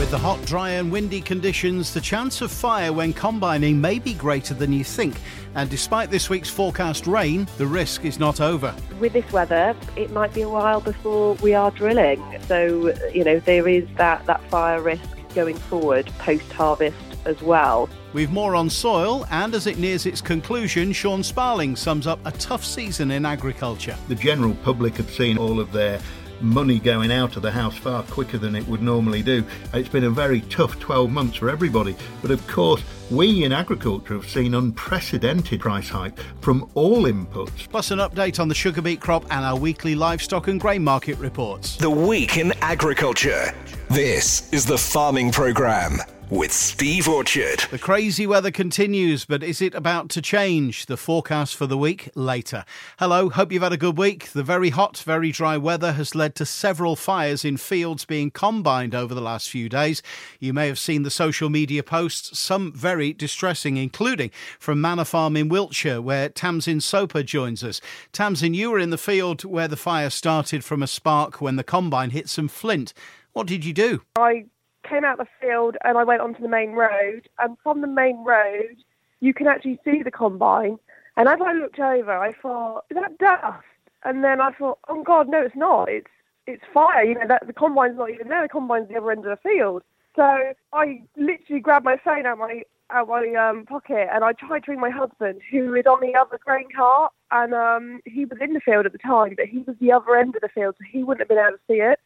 With the hot, dry, and windy conditions, the chance of fire when combining may be greater than you think. And despite this week's forecast rain, the risk is not over. With this weather, it might be a while before we are drilling. So, you know, there is that, that fire risk going forward post harvest as well. We've more on soil, and as it nears its conclusion, Sean Sparling sums up a tough season in agriculture. The general public have seen all of their money going out of the house far quicker than it would normally do. It's been a very tough 12 months for everybody. But of course, we in agriculture have seen unprecedented price hike from all inputs. Plus, an update on the sugar beet crop and our weekly livestock and grain market reports. The Week in Agriculture. This is the Farming Programme with Steve Orchard. The crazy weather continues, but is it about to change? The forecast for the week later. Hello, hope you've had a good week. The very hot, very dry weather has led to several fires in fields being combined over the last few days. You may have seen the social media posts, some very distressing, including from Manor Farm in Wiltshire, where Tamsin Soper joins us. Tamsin, you were in the field where the fire started from a spark when the combine hit some flint. What did you do? I came out the field and I went onto the main road. And from the main road, you can actually see the combine. And as I looked over, I thought, is that dust? And then I thought, oh God, no, it's not. It's it's fire. You know, that the combine's not even there. The combine's the other end of the field. So I literally grabbed my phone out my out my um, pocket and I tried to ring my husband, who is on the other grain cart, and um, he was in the field at the time, but he was the other end of the field, so he wouldn't have been able to see it.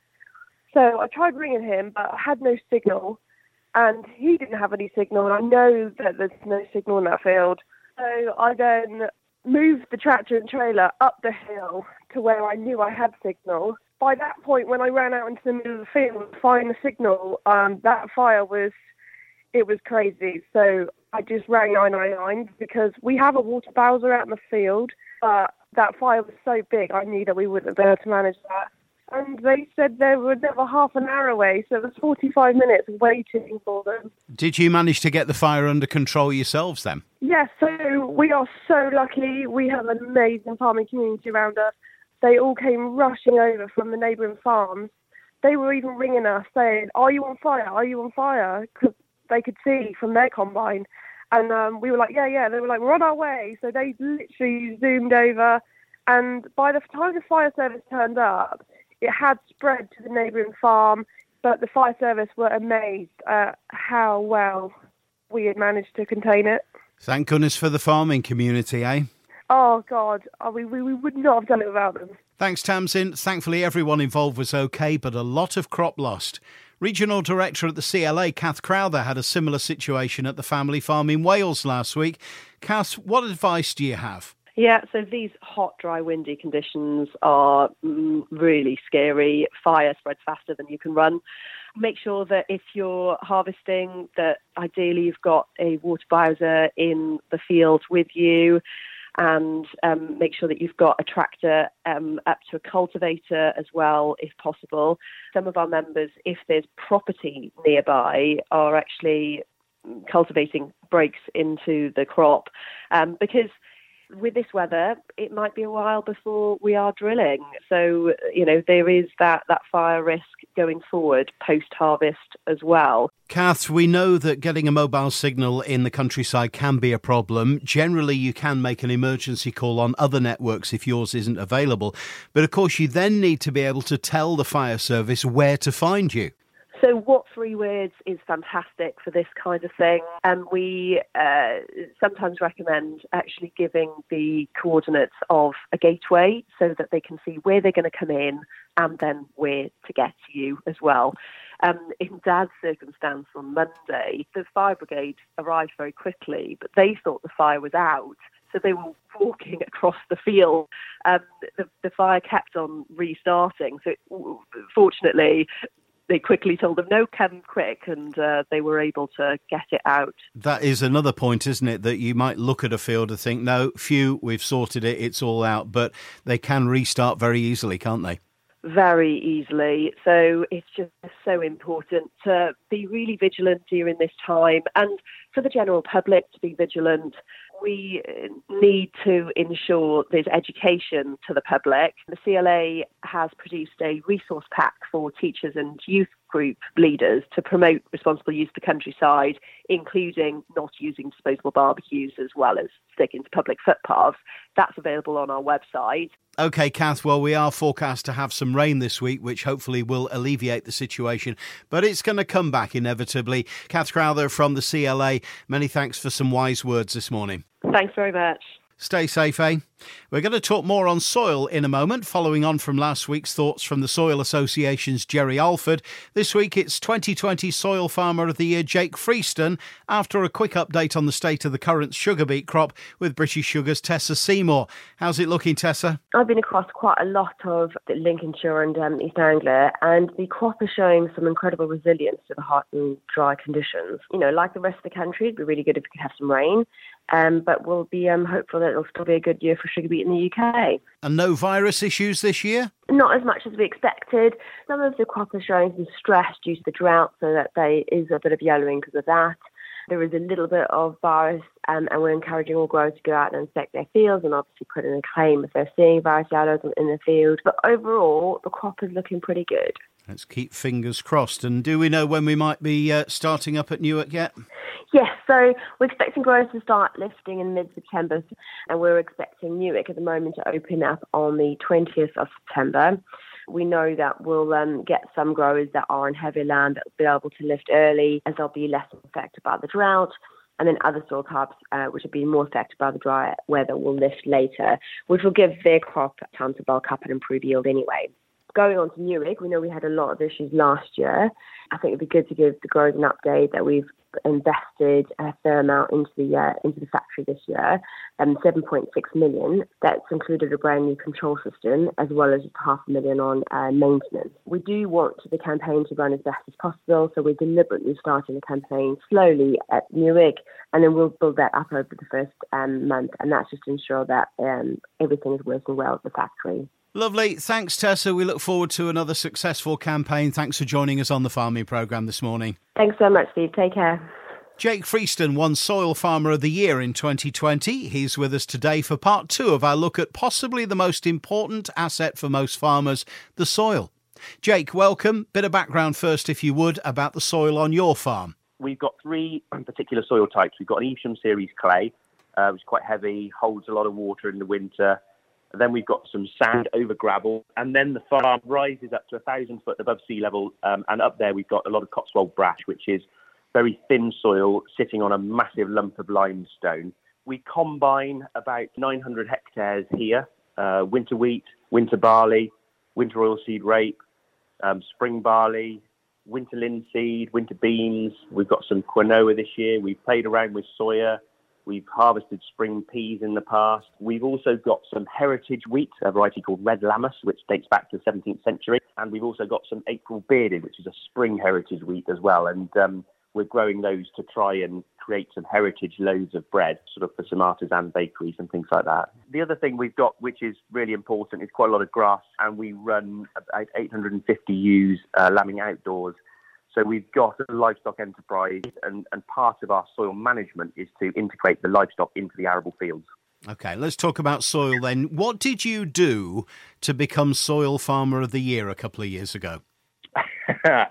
So I tried ringing him, but I had no signal, and he didn't have any signal, and I know that there's no signal in that field. So I then moved the tractor and trailer up the hill to where I knew I had signal. By that point, when I ran out into the middle of the field to find the signal, um, that fire was, it was crazy. So I just rang 999 because we have a water bowser out in the field, but that fire was so big, I knew that we wouldn't be able to manage that and they said they were never half an hour away, so it was 45 minutes waiting for them. Did you manage to get the fire under control yourselves then? Yes, so we are so lucky. We have an amazing farming community around us. They all came rushing over from the neighbouring farms. They were even ringing us saying, Are you on fire? Are you on fire? Because they could see from their combine. And um, we were like, Yeah, yeah. They were like, We're on our way. So they literally zoomed over. And by the time the fire service turned up, it had spread to the neighbouring farm, but the fire service were amazed at how well we had managed to contain it. Thank goodness for the farming community, eh? Oh, God. Oh, we, we, we would not have done it without them. Thanks, Tamsin. Thankfully, everyone involved was okay, but a lot of crop lost. Regional Director at the CLA, Kath Crowther, had a similar situation at the family farm in Wales last week. Kath, what advice do you have? Yeah, so these hot, dry, windy conditions are mm, really scary. Fire spreads faster than you can run. Make sure that if you're harvesting, that ideally you've got a water bowser in the field with you, and um, make sure that you've got a tractor um, up to a cultivator as well, if possible. Some of our members, if there's property nearby, are actually cultivating breaks into the crop um, because with this weather, it might be a while before we are drilling. So, you know, there is that, that fire risk going forward post harvest as well. Kath, we know that getting a mobile signal in the countryside can be a problem. Generally, you can make an emergency call on other networks if yours isn't available. But of course, you then need to be able to tell the fire service where to find you. So, what3words is fantastic for this kind of thing. And we uh, sometimes recommend actually giving the coordinates of a gateway so that they can see where they're going to come in and then where to get to you as well. Um, in Dad's circumstance on Monday, the fire brigade arrived very quickly, but they thought the fire was out. So they were walking across the field. Um, the, the, fire kept on restarting. So, fortunately, they quickly told them, no, come quick, and uh, they were able to get it out. That is another point, isn't it? That you might look at a field and think, no, phew, we've sorted it, it's all out, but they can restart very easily, can't they? Very easily. So it's just so important to be really vigilant during this time and for the general public to be vigilant we need to ensure there's education to the public. The CLA has produced a resource pack for teachers and youth group leaders to promote responsible use of the countryside, including not using disposable barbecues as well as sticking to public footpaths. That's available on our website. OK, Kath, well, we are forecast to have some rain this week, which hopefully will alleviate the situation, but it's going to come back inevitably. Kath Crowther from the CLA, many thanks for some wise words this morning. Thanks very much. Stay safe, eh? We're going to talk more on soil in a moment, following on from last week's thoughts from the Soil Association's Jerry Alford. This week it's 2020 Soil Farmer of the Year Jake Freeston, after a quick update on the state of the current sugar beet crop with British Sugar's Tessa Seymour. How's it looking, Tessa? I've been across quite a lot of Lincolnshire and um, East Anglia, and the crop is showing some incredible resilience to the hot and dry conditions. You know, like the rest of the country, it'd be really good if we could have some rain. Um, but we'll be um, hopeful that it'll still be a good year for sugar beet in the UK. And no virus issues this year? Not as much as we expected. Some of the crop is showing some stress due to the drought, so that there is a bit of yellowing because of that. There is a little bit of virus, um, and we're encouraging all growers to go out and inspect their fields and obviously put in a claim if they're seeing virus yellows in the field. But overall, the crop is looking pretty good. Let's keep fingers crossed. And do we know when we might be uh, starting up at Newark yet? Yes, so we're expecting growers to start lifting in mid September, and we're expecting Newark at the moment to open up on the 20th of September. We know that we'll um, get some growers that are in heavy land that will be able to lift early as they'll be less affected by the drought. And then other soil types, uh, which have been more affected by the dry weather, will lift later, which will give their crop time to bulk up and improve yield anyway going on to Newark, we know we had a lot of issues last year. I think it'd be good to give the growers an update that we've invested a fair amount into the uh, into the factory this year, um, 7.6 million. That's included a brand new control system as well as half a million on uh, maintenance. We do want the campaign to run as best as possible, so we're deliberately starting the campaign slowly at Newark, and then we'll build that up over the first um, month, and that's just to ensure that um, everything is working well at the factory. Lovely. Thanks, Tessa. We look forward to another successful campaign. Thanks for joining us on the farming programme this morning. Thanks so much, Steve. Take care. Jake Freeston won Soil Farmer of the Year in 2020. He's with us today for part two of our look at possibly the most important asset for most farmers, the soil. Jake, welcome. Bit of background first, if you would, about the soil on your farm. We've got three particular soil types. We've got an Evesham series clay, uh, which is quite heavy, holds a lot of water in the winter, then we've got some sand over gravel, and then the farm rises up to a thousand foot above sea level. Um, and up there, we've got a lot of Cotswold brash, which is very thin soil sitting on a massive lump of limestone. We combine about 900 hectares here uh, winter wheat, winter barley, winter oilseed rape, um, spring barley, winter linseed, winter beans. We've got some quinoa this year. We've played around with soya. We've harvested spring peas in the past. We've also got some heritage wheat, a variety called Red Lammas, which dates back to the 17th century. And we've also got some April Bearded, which is a spring heritage wheat as well. And um, we're growing those to try and create some heritage loaves of bread, sort of for some artisan bakeries and things like that. The other thing we've got, which is really important, is quite a lot of grass, and we run about 850 ewes uh, lambing outdoors so we've got a livestock enterprise, and, and part of our soil management is to integrate the livestock into the arable fields. Okay, let's talk about soil then. What did you do to become Soil Farmer of the Year a couple of years ago? uh,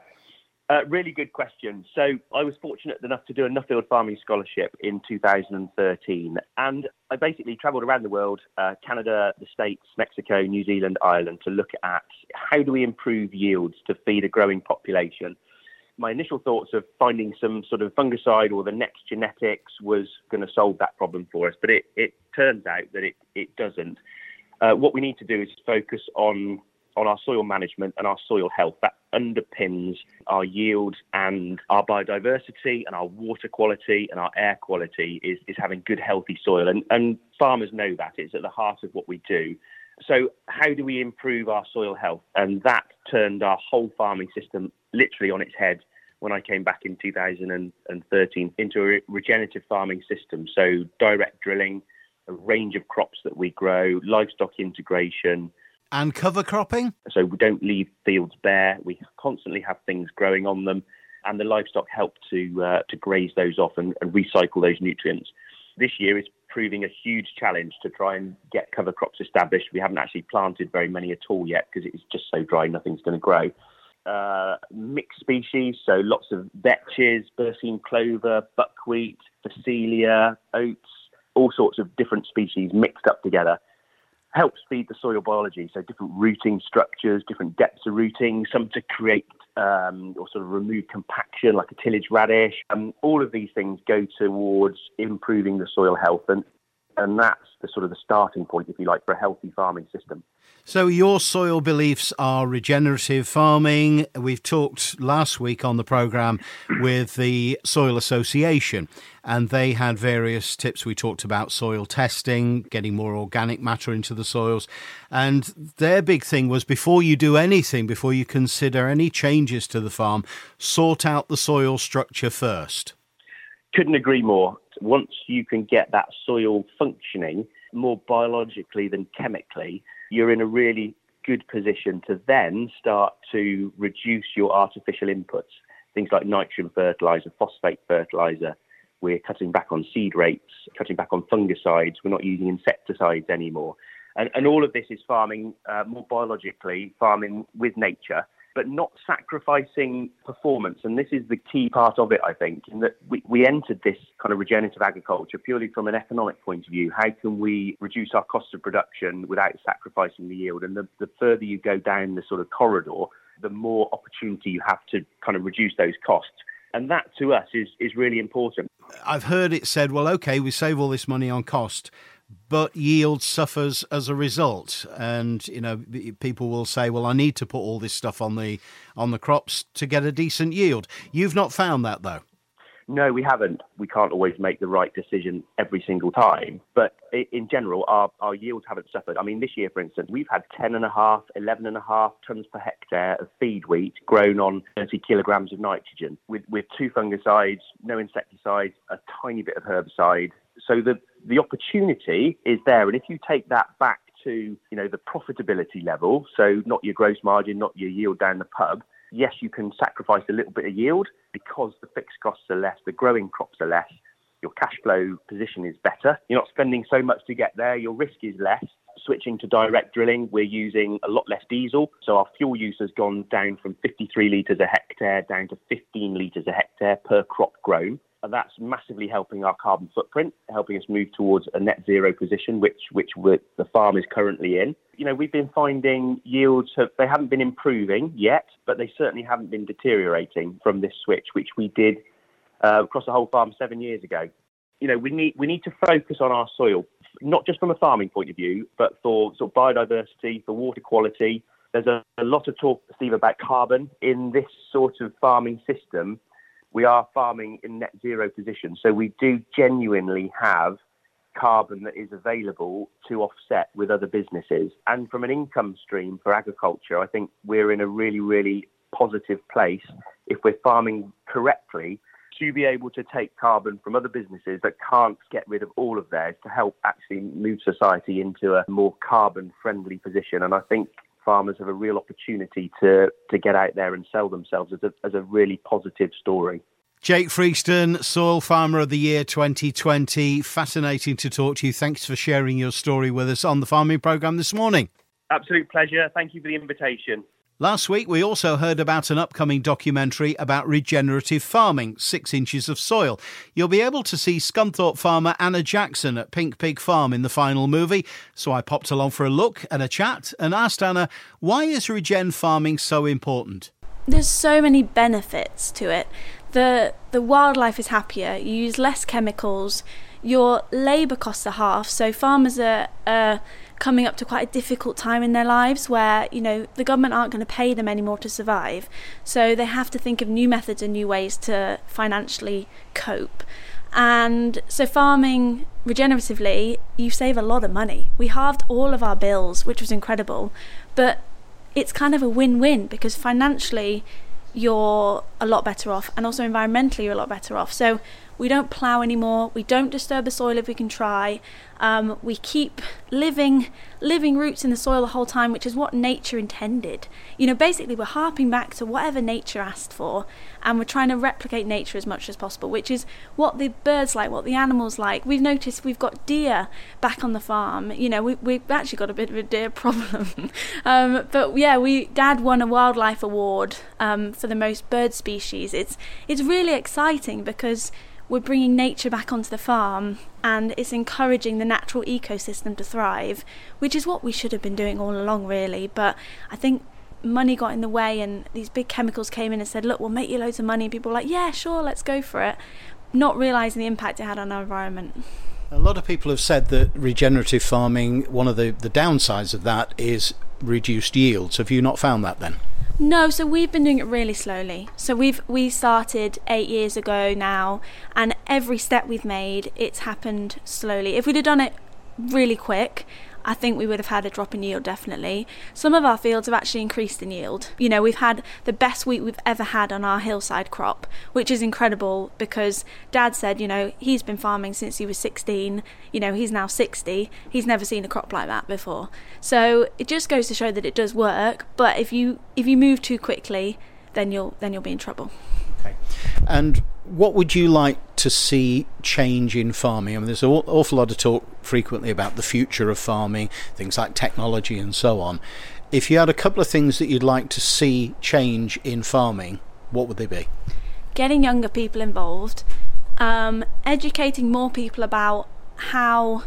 really good question. So I was fortunate enough to do a Nuffield Farming Scholarship in 2013, and I basically travelled around the world, uh, Canada, the States, Mexico, New Zealand, Ireland, to look at how do we improve yields to feed a growing population my initial thoughts of finding some sort of fungicide or the next genetics was going to solve that problem for us, but it, it turns out that it, it doesn't. Uh, what we need to do is focus on on our soil management and our soil health. That underpins our yield and our biodiversity and our water quality and our air quality is, is having good, healthy soil. And, and farmers know that. It's at the heart of what we do. So, how do we improve our soil health? And that turned our whole farming system literally on its head when I came back in 2013 into a regenerative farming system. So, direct drilling, a range of crops that we grow, livestock integration. And cover cropping? So, we don't leave fields bare. We constantly have things growing on them, and the livestock help to, uh, to graze those off and, and recycle those nutrients. This year is proving a huge challenge to try and get cover crops established. We haven't actually planted very many at all yet because it's just so dry, nothing's going to grow. uh, mixed species, so lots of vetches, Berseem clover, buckwheat, phacelia, oats, all sorts of different species mixed up together. Helps feed the soil biology, so different rooting structures, different depths of rooting, some to create um, or sort of remove compaction, like a tillage radish. Um, all of these things go towards improving the soil health, and and that's the sort of the starting point, if you like, for a healthy farming system. So, your soil beliefs are regenerative farming. We've talked last week on the programme with the Soil Association, and they had various tips. We talked about soil testing, getting more organic matter into the soils. And their big thing was before you do anything, before you consider any changes to the farm, sort out the soil structure first. Couldn't agree more. Once you can get that soil functioning more biologically than chemically, you're in a really good position to then start to reduce your artificial inputs, things like nitrogen fertilizer, phosphate fertilizer. We're cutting back on seed rates, cutting back on fungicides. We're not using insecticides anymore. And, and all of this is farming uh, more biologically, farming with nature but not sacrificing performance. And this is the key part of it, I think, in that we, we entered this kind of regenerative agriculture purely from an economic point of view. How can we reduce our cost of production without sacrificing the yield? And the, the further you go down the sort of corridor, the more opportunity you have to kind of reduce those costs. And that to us is, is really important. I've heard it said, well, okay, we save all this money on cost but yield suffers as a result. And you know, people will say, "Well, I need to put all this stuff on the on the crops to get a decent yield." You've not found that though. No, we haven't. We can't always make the right decision every single time. But in general, our, our yields haven't suffered. I mean, this year, for instance, we've had 10.5, 11.5 tonnes per hectare of feed wheat grown on 30 kilograms of nitrogen with, with two fungicides, no insecticides, a tiny bit of herbicide. So the, the opportunity is there. And if you take that back to, you know, the profitability level, so not your gross margin, not your yield down the pub, yes, you can sacrifice a little bit of yield because the fixed costs are less, the growing crops are less, your cash flow position is better. You're not spending so much to get there, your risk is less. Switching to direct drilling, we're using a lot less diesel. So our fuel use has gone down from 53 litres a hectare down to 15 litres a hectare per crop grown that's massively helping our carbon footprint, helping us move towards a net zero position, which which the farm is currently in. You know, we've been finding yields have, they haven't been improving yet, but they certainly haven't been deteriorating from this switch, which we did uh, across the whole farm seven years ago. You know, we need we need to focus on our soil, not just from a farming point of view, but for sort of biodiversity, for water quality. There's a, a lot of talk, Steve, about carbon in this sort of farming system we are farming in net zero position. So we do genuinely have carbon that is available to offset with other businesses. And from an income stream for agriculture, I think we're in a really, really positive place if we're farming correctly to be able to take carbon from other businesses that can't get rid of all of theirs to help actually move society into a more carbon friendly position. And I think farmers have a real opportunity to, to get out there and sell themselves as a, as a really positive story. Jake Freeston, Soil Farmer of the Year 2020. Fascinating to talk to you. Thanks for sharing your story with us on the farming programme this morning. Absolute pleasure. Thank you for the invitation. Last week, we also heard about an upcoming documentary about regenerative farming, Six Inches of Soil. You'll be able to see Scunthorpe farmer Anna Jackson at Pink Pig Farm in the final movie. So I popped along for a look and a chat and asked Anna, why is regen farming so important? There's so many benefits to it. The, the wildlife is happier, you use less chemicals, your labour costs are half, so farmers are. Uh, coming up to quite a difficult time in their lives where, you know, the government aren't going to pay them anymore to survive. So they have to think of new methods and new ways to financially cope. And so, farming regeneratively, you save a lot of money. We halved all of our bills, which was incredible, but it's kind of a win win because financially, you're a lot better off, and also environmentally, you're a lot better off. So, we don't plough anymore, we don't disturb the soil if we can try, Um, we keep living living roots in the soil the whole time, which is what nature intended. You know, basically we're harping back to whatever nature asked for, and we're trying to replicate nature as much as possible, which is what the birds like, what the animals like. We've noticed we've got deer back on the farm. You know, we, we've actually got a bit of a deer problem, um, but yeah, we Dad won a wildlife award um, for the most bird species. It's it's really exciting because we're bringing nature back onto the farm and it's encouraging the natural ecosystem to thrive, which is what we should have been doing all along, really. But I think money got in the way and these big chemicals came in and said, look, we'll make you loads of money. And people were like, yeah, sure, let's go for it, not realising the impact it had on our environment. A lot of people have said that regenerative farming, one of the, the downsides of that is reduced yields. Have you not found that then? No, so we've been doing it really slowly. So we've we started eight years ago now, and every step we've made, it's happened slowly. If we'd have done it really quick, I think we would have had a drop in yield definitely. Some of our fields have actually increased in yield. You know, we've had the best week we've ever had on our hillside crop, which is incredible because dad said, you know, he's been farming since he was 16, you know, he's now 60. He's never seen a crop like that before. So, it just goes to show that it does work, but if you if you move too quickly, then you'll then you'll be in trouble. Okay. And what would you like to see change in farming? I mean, there's an awful lot of talk frequently about the future of farming, things like technology and so on. If you had a couple of things that you'd like to see change in farming, what would they be? Getting younger people involved, um, educating more people about how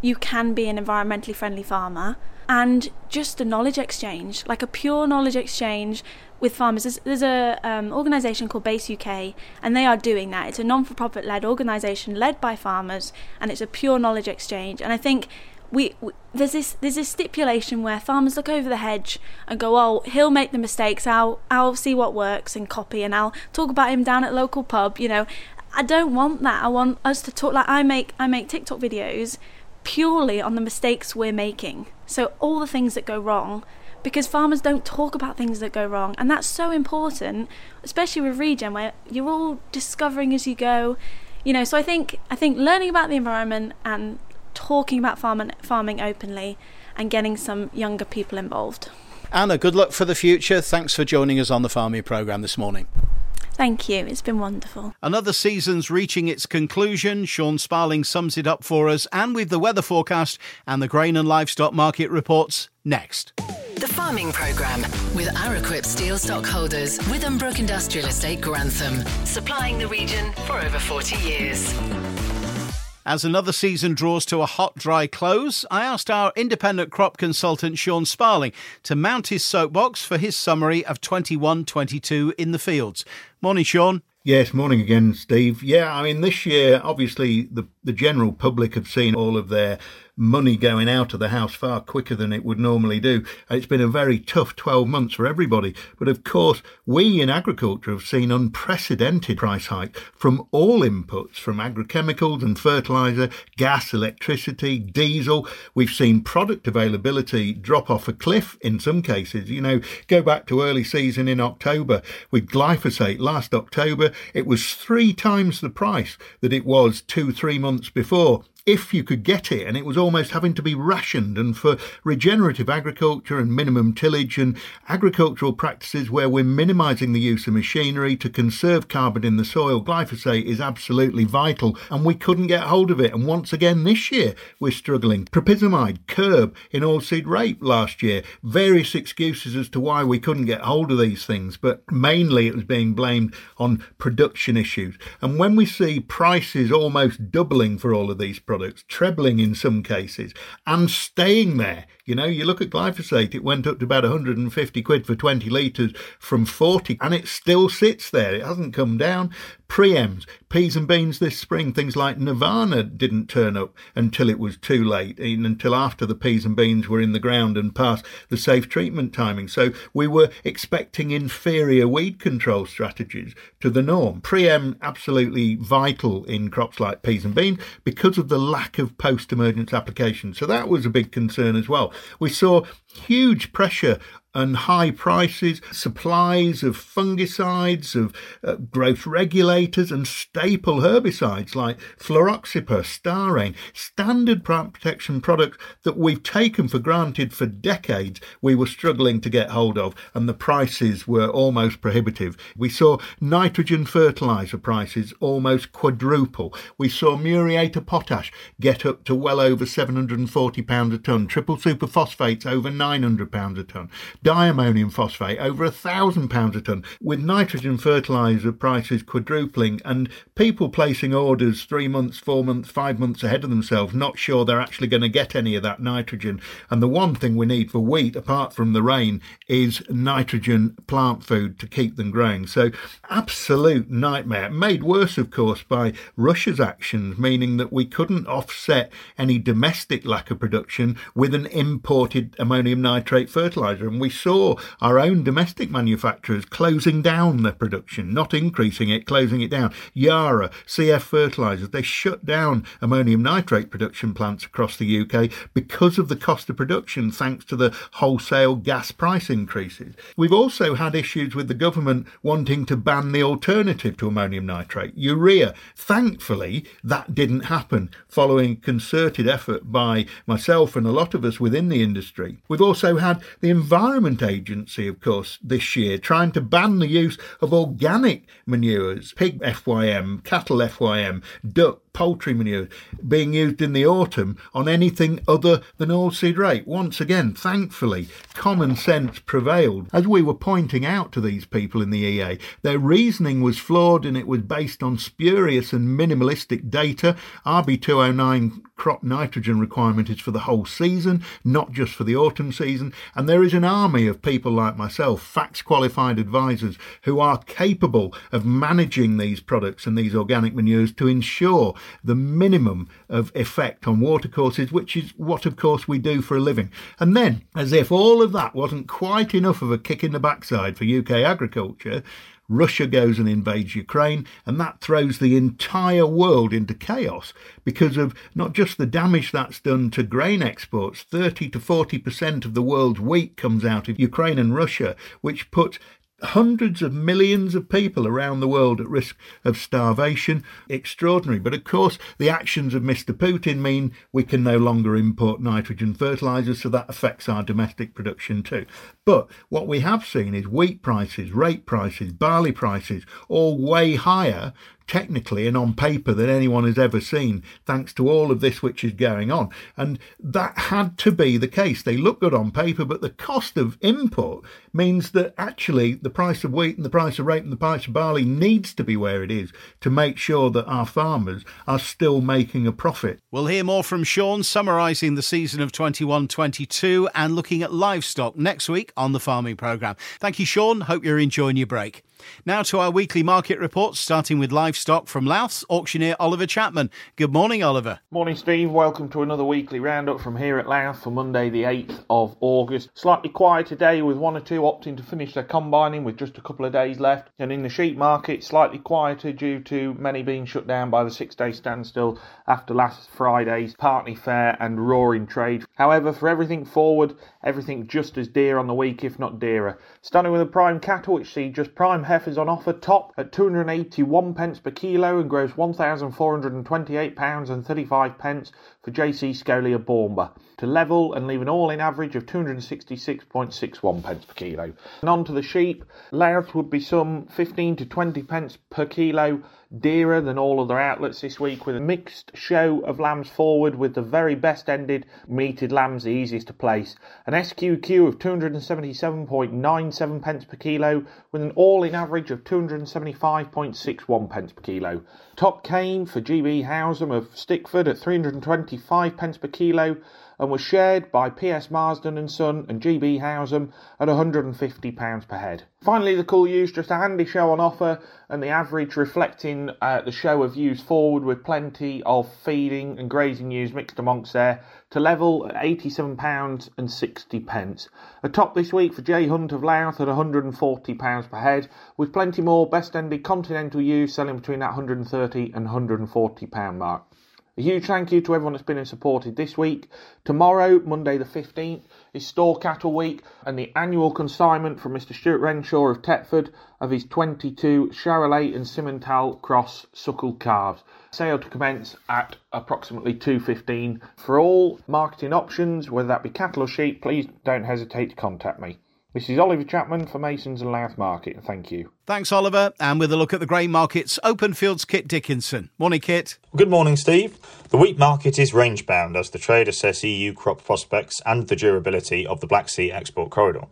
you can be an environmentally friendly farmer, and just a knowledge exchange, like a pure knowledge exchange with farmers. There's, there's a um, organisation called Base UK, and they are doing that. It's a non-for-profit led organisation led by farmers, and it's a pure knowledge exchange. And I think we, we, there's this there's this stipulation where farmers look over the hedge and go, oh, he'll make the mistakes. I'll I'll see what works and copy, and I'll talk about him down at local pub. You know, I don't want that. I want us to talk like I make I make TikTok videos purely on the mistakes we're making. So all the things that go wrong because farmers don't talk about things that go wrong and that's so important especially with regen where you're all discovering as you go you know so i think i think learning about the environment and talking about farming farming openly and getting some younger people involved anna good luck for the future thanks for joining us on the farming program this morning Thank you. It's been wonderful. Another season's reaching its conclusion. Sean Sparling sums it up for us, and with the weather forecast and the grain and livestock market reports next. The Farming Programme with Araquip Steel Stockholders, Withambrook Industrial Estate, Grantham, supplying the region for over 40 years. As another season draws to a hot, dry close, I asked our independent crop consultant Sean Sparling to mount his soapbox for his summary of 21 22 in the fields. Morning, Sean. Yes, morning again, Steve. Yeah, I mean, this year, obviously, the, the general public have seen all of their money going out of the house far quicker than it would normally do. It's been a very tough 12 months for everybody. But of course, we in agriculture have seen unprecedented price hike from all inputs, from agrochemicals and fertilizer, gas, electricity, diesel. We've seen product availability drop off a cliff in some cases. You know, go back to early season in October with glyphosate last October, it was three times the price that it was two, three months before if you could get it, and it was almost having to be rationed. And for regenerative agriculture and minimum tillage and agricultural practices where we're minimising the use of machinery to conserve carbon in the soil, glyphosate is absolutely vital, and we couldn't get hold of it. And once again this year, we're struggling. Propyzamide, Kerb in oilseed rape last year. Various excuses as to why we couldn't get hold of these things, but mainly it was being blamed on production issues. And when we see prices almost doubling for all of these products, products, trebling in some cases, and staying there. You know, you look at glyphosate, it went up to about 150 quid for 20 litres from 40, and it still sits there. It hasn't come down. Preems, peas and beans this spring, things like Nirvana didn't turn up until it was too late, until after the peas and beans were in the ground and past the safe treatment timing. So we were expecting inferior weed control strategies to the norm. Preem absolutely vital in crops like peas and beans because of the lack of post emergence application. So that was a big concern as well. We saw huge pressure and high prices, supplies of fungicides, of uh, growth regulators, and staple herbicides like fluroxypyr, starane, standard plant protection products that we've taken for granted for decades, we were struggling to get hold of, and the prices were almost prohibitive. We saw nitrogen fertilizer prices almost quadruple. We saw muriate of potash get up to well over £740 a tonne, triple superphosphates over £900 a tonne, diammonium phosphate over a £1,000 a tonne, with nitrogen fertiliser prices quadrupling and people placing orders three months, four months, five months ahead of themselves, not sure they're actually going to get any of that nitrogen. And the one thing we need for wheat, apart from the rain, is nitrogen plant food to keep them growing. So, absolute nightmare. Made worse, of course, by Russia's actions, meaning that we couldn't offset any domestic lack of production with an imported ammonium nitrate fertiliser. And we saw our own domestic manufacturers closing down their production, not increasing it, closing it down. Yara, CF Fertilisers, they shut down ammonium nitrate production plants across the UK because of the cost of production, thanks to the wholesale gas price increases. We've also had issues with the government wanting to ban the alternative to ammonium nitrate, urea. Thankfully, that didn't happen following concerted effort by myself and a lot of us within the industry. We've also had the Environment Agency, of course, this year trying to ban the use of organic manures, pig FYM, cattle FYM, duck poultry manure being used in the autumn on anything other than oilseed rape. Once again, thankfully, common sense prevailed. As we were pointing out to these people in the EA, their reasoning was flawed and it was based on spurious and minimalistic data. RB209 crop nitrogen requirement is for the whole season, not just for the autumn season. And there is an army of people like myself, FACTS qualified advisors, who are capable of managing these products and these organic manures to ensure the minimum of effect on watercourses, which is what, of course, we do for a living. And then, as if all of that wasn't quite enough of a kick in the backside for UK agriculture, Russia goes and invades Ukraine, and that throws the entire world into chaos because of not just the damage that's done to grain exports. 30 to 40% of the world's wheat comes out of Ukraine and Russia, which put hundreds of millions of people around the world at risk of starvation. Extraordinary. But of course, the actions of Mr. Putin mean we can no longer import nitrogen fertilizers, so that affects our domestic production too. But what we have seen is wheat prices, rape prices, barley prices all way higher technically and on paper than anyone has ever seen, thanks to all of this which is going on. And that had to be the case. They look good on paper, but the cost of import means that actually the price of wheat and the price of rape and the price of barley needs to be where it is to make sure that our farmers are still making a profit. We'll hear more from Sean summarising the season of 21 22 and looking at livestock next week on the farming programme. Thank you, Sean. Hope you're enjoying your break. Now to our weekly market reports, starting with livestock from Louth, auctioneer Oliver Chapman. Good morning, Oliver. Morning, Steve. Welcome to another weekly roundup from here at Louth for Monday, the 8th of August. Slightly quiet today, with one or two opting to finish their combining with just a couple of days left. And in the sheep market, slightly quieter due to many being shut down by the six day standstill after last Friday's Partney Fair and roaring trade. However, for everything forward, everything just as dear on the week, if not dearer. Starting with the prime cattle, which see just prime heifers on offer, top at 281 pence per kilo and gross 1,428 pounds and 35 pence for JC Scolia Bournemouth to level and leave an all-in average of 266.61 pence per kilo. And on to the sheep, Louth would be some 15 to 20 pence per kilo dearer than all other outlets this week with a mixed show of lambs forward with the very best ended meated lambs the easiest to place. An SQQ of 277.97 pence per kilo with an all-in average of 275.61 pence per kilo. Top cane for GB Howsam of Stickford at 325 pence per kilo and was shared by PS Marsden and Son and GB Howsam at £150 per head. Finally, the cool ewes, just a handy show on offer, and the average reflecting uh, the show of ewes forward with plenty of feeding and grazing ewes mixed amongst there to level at £87 and 60 pence. A top this week for J Hunt of Louth at £140 per head, with plenty more best ended continental ewes selling between that 130 and 140 pound mark. A huge thank you to everyone that's been and supported this week. Tomorrow, Monday the 15th, is Store Cattle Week and the annual consignment from Mr. Stuart Renshaw of Tetford of his 22 Charolais and Simmental Cross suckled calves. Sale to commence at approximately 2.15. For all marketing options, whether that be cattle or sheep, please don't hesitate to contact me. This is Oliver Chapman for Masons and Louth Market. Thank you. Thanks, Oliver. And with a look at the grain markets, Open Fields Kit Dickinson. Morning, Kit. Good morning, Steve. The wheat market is range bound as the trade assess EU crop prospects and the durability of the Black Sea export corridor.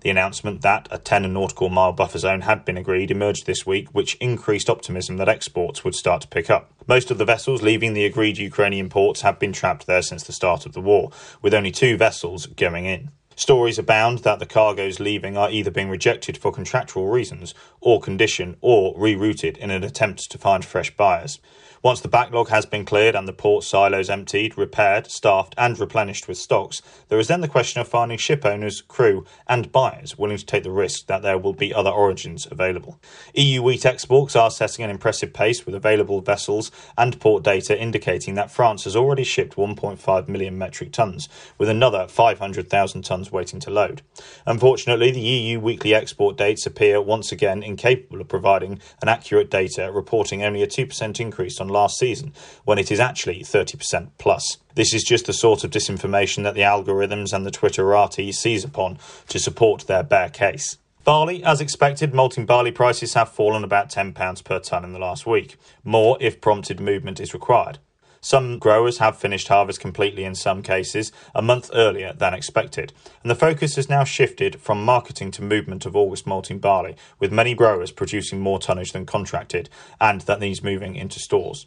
The announcement that a 10 nautical mile buffer zone had been agreed emerged this week, which increased optimism that exports would start to pick up. Most of the vessels leaving the agreed Ukrainian ports have been trapped there since the start of the war, with only two vessels going in. Stories abound that the cargoes leaving are either being rejected for contractual reasons, or condition, or rerouted in an attempt to find fresh buyers. Once the backlog has been cleared and the port silos emptied, repaired, staffed, and replenished with stocks, there is then the question of finding ship owners, crew, and buyers willing to take the risk that there will be other origins available. EU wheat exports are setting an impressive pace with available vessels and port data indicating that France has already shipped 1.5 million metric tons, with another 500,000 tons waiting to load. Unfortunately, the EU weekly export dates appear once again incapable of providing an accurate data, reporting only a 2% increase on last season, when it is actually 30% plus. This is just the sort of disinformation that the algorithms and the Twitterati seize upon to support their bear case. Barley, as expected, malting barley prices have fallen about £10 per tonne in the last week, more if prompted movement is required. Some growers have finished harvest completely in some cases a month earlier than expected, and the focus has now shifted from marketing to movement of August malting barley, with many growers producing more tonnage than contracted and that needs moving into stores.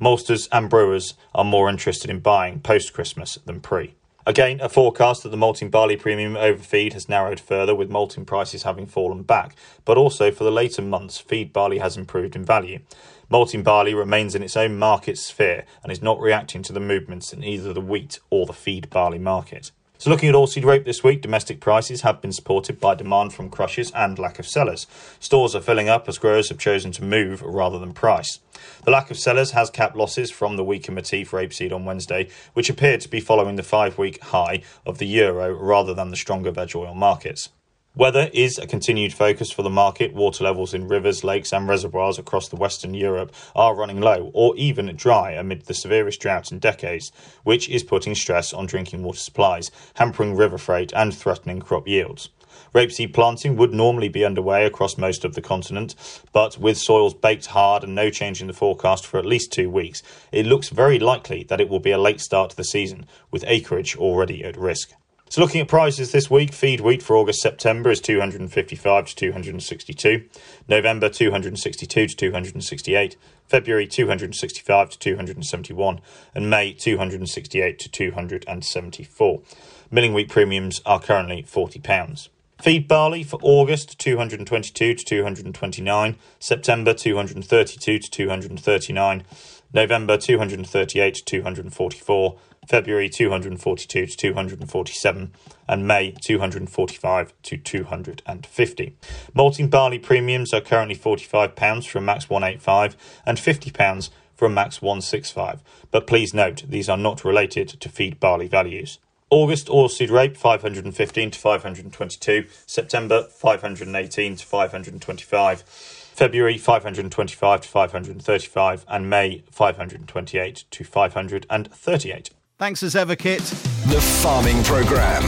Maltsters and brewers are more interested in buying post Christmas than pre. Again, a forecast that the malting barley premium over feed has narrowed further, with malting prices having fallen back, but also for the later months, feed barley has improved in value. Malting barley remains in its own market sphere and is not reacting to the movements in either the wheat or the feed barley market. So, looking at oilseed rape this week, domestic prices have been supported by demand from crushers and lack of sellers. Stores are filling up as growers have chosen to move rather than price. The lack of sellers has capped losses from the weaker Matif rapeseed on Wednesday, which appeared to be following the five week high of the euro rather than the stronger veg oil markets. Weather is a continued focus for the market. Water levels in rivers, lakes, and reservoirs across the Western Europe are running low or even dry amid the severest drought in decades, which is putting stress on drinking water supplies, hampering river freight, and threatening crop yields. Rapeseed planting would normally be underway across most of the continent, but with soils baked hard and no change in the forecast for at least two weeks, it looks very likely that it will be a late start to the season, with acreage already at risk. So looking at prices this week, feed wheat for August September is 255 to 262, November 262 to 268, February 265 to 271, and May 268 to 274. Milling wheat premiums are currently £40. Feed barley for August 222 to 229, September 232 to 239, November 238 to 244, February 242 to 247, and May 245 to 250. Malting barley premiums are currently £45 from max 185 and £50 from max 165, but please note these are not related to feed barley values. August oilseed rape 515 to 522, September 518 to 525. February 525 to 535 and May 528 to 538. Thanks as ever, Kit. The Farming Programme.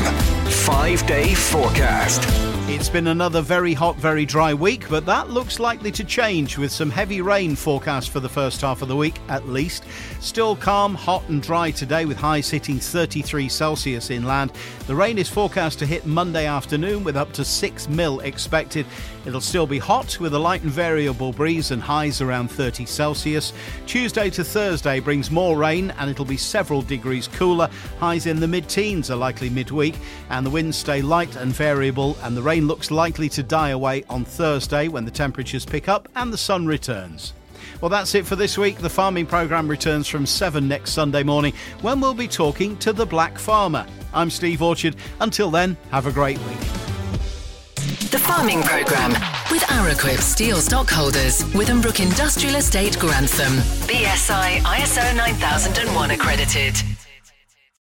Five day forecast. It's been another very hot, very dry week, but that looks likely to change with some heavy rain forecast for the first half of the week at least. Still calm, hot, and dry today with highs hitting 33 Celsius inland. The rain is forecast to hit Monday afternoon with up to 6 mil expected. It'll still be hot with a light and variable breeze and highs around 30 Celsius. Tuesday to Thursday brings more rain and it'll be several degrees cooler. Highs in the mid teens are likely midweek, and the winds stay light and variable, and the rain looks likely to die away on Thursday when the temperatures pick up and the sun returns. Well, that's it for this week. The farming programme returns from 7 next Sunday morning when we'll be talking to the Black Farmer. I'm Steve Orchard. Until then, have a great week. The Farming Programme with Araquip Steel Stockholders, Withambrook Industrial Estate Grantham. BSI ISO 9001 accredited.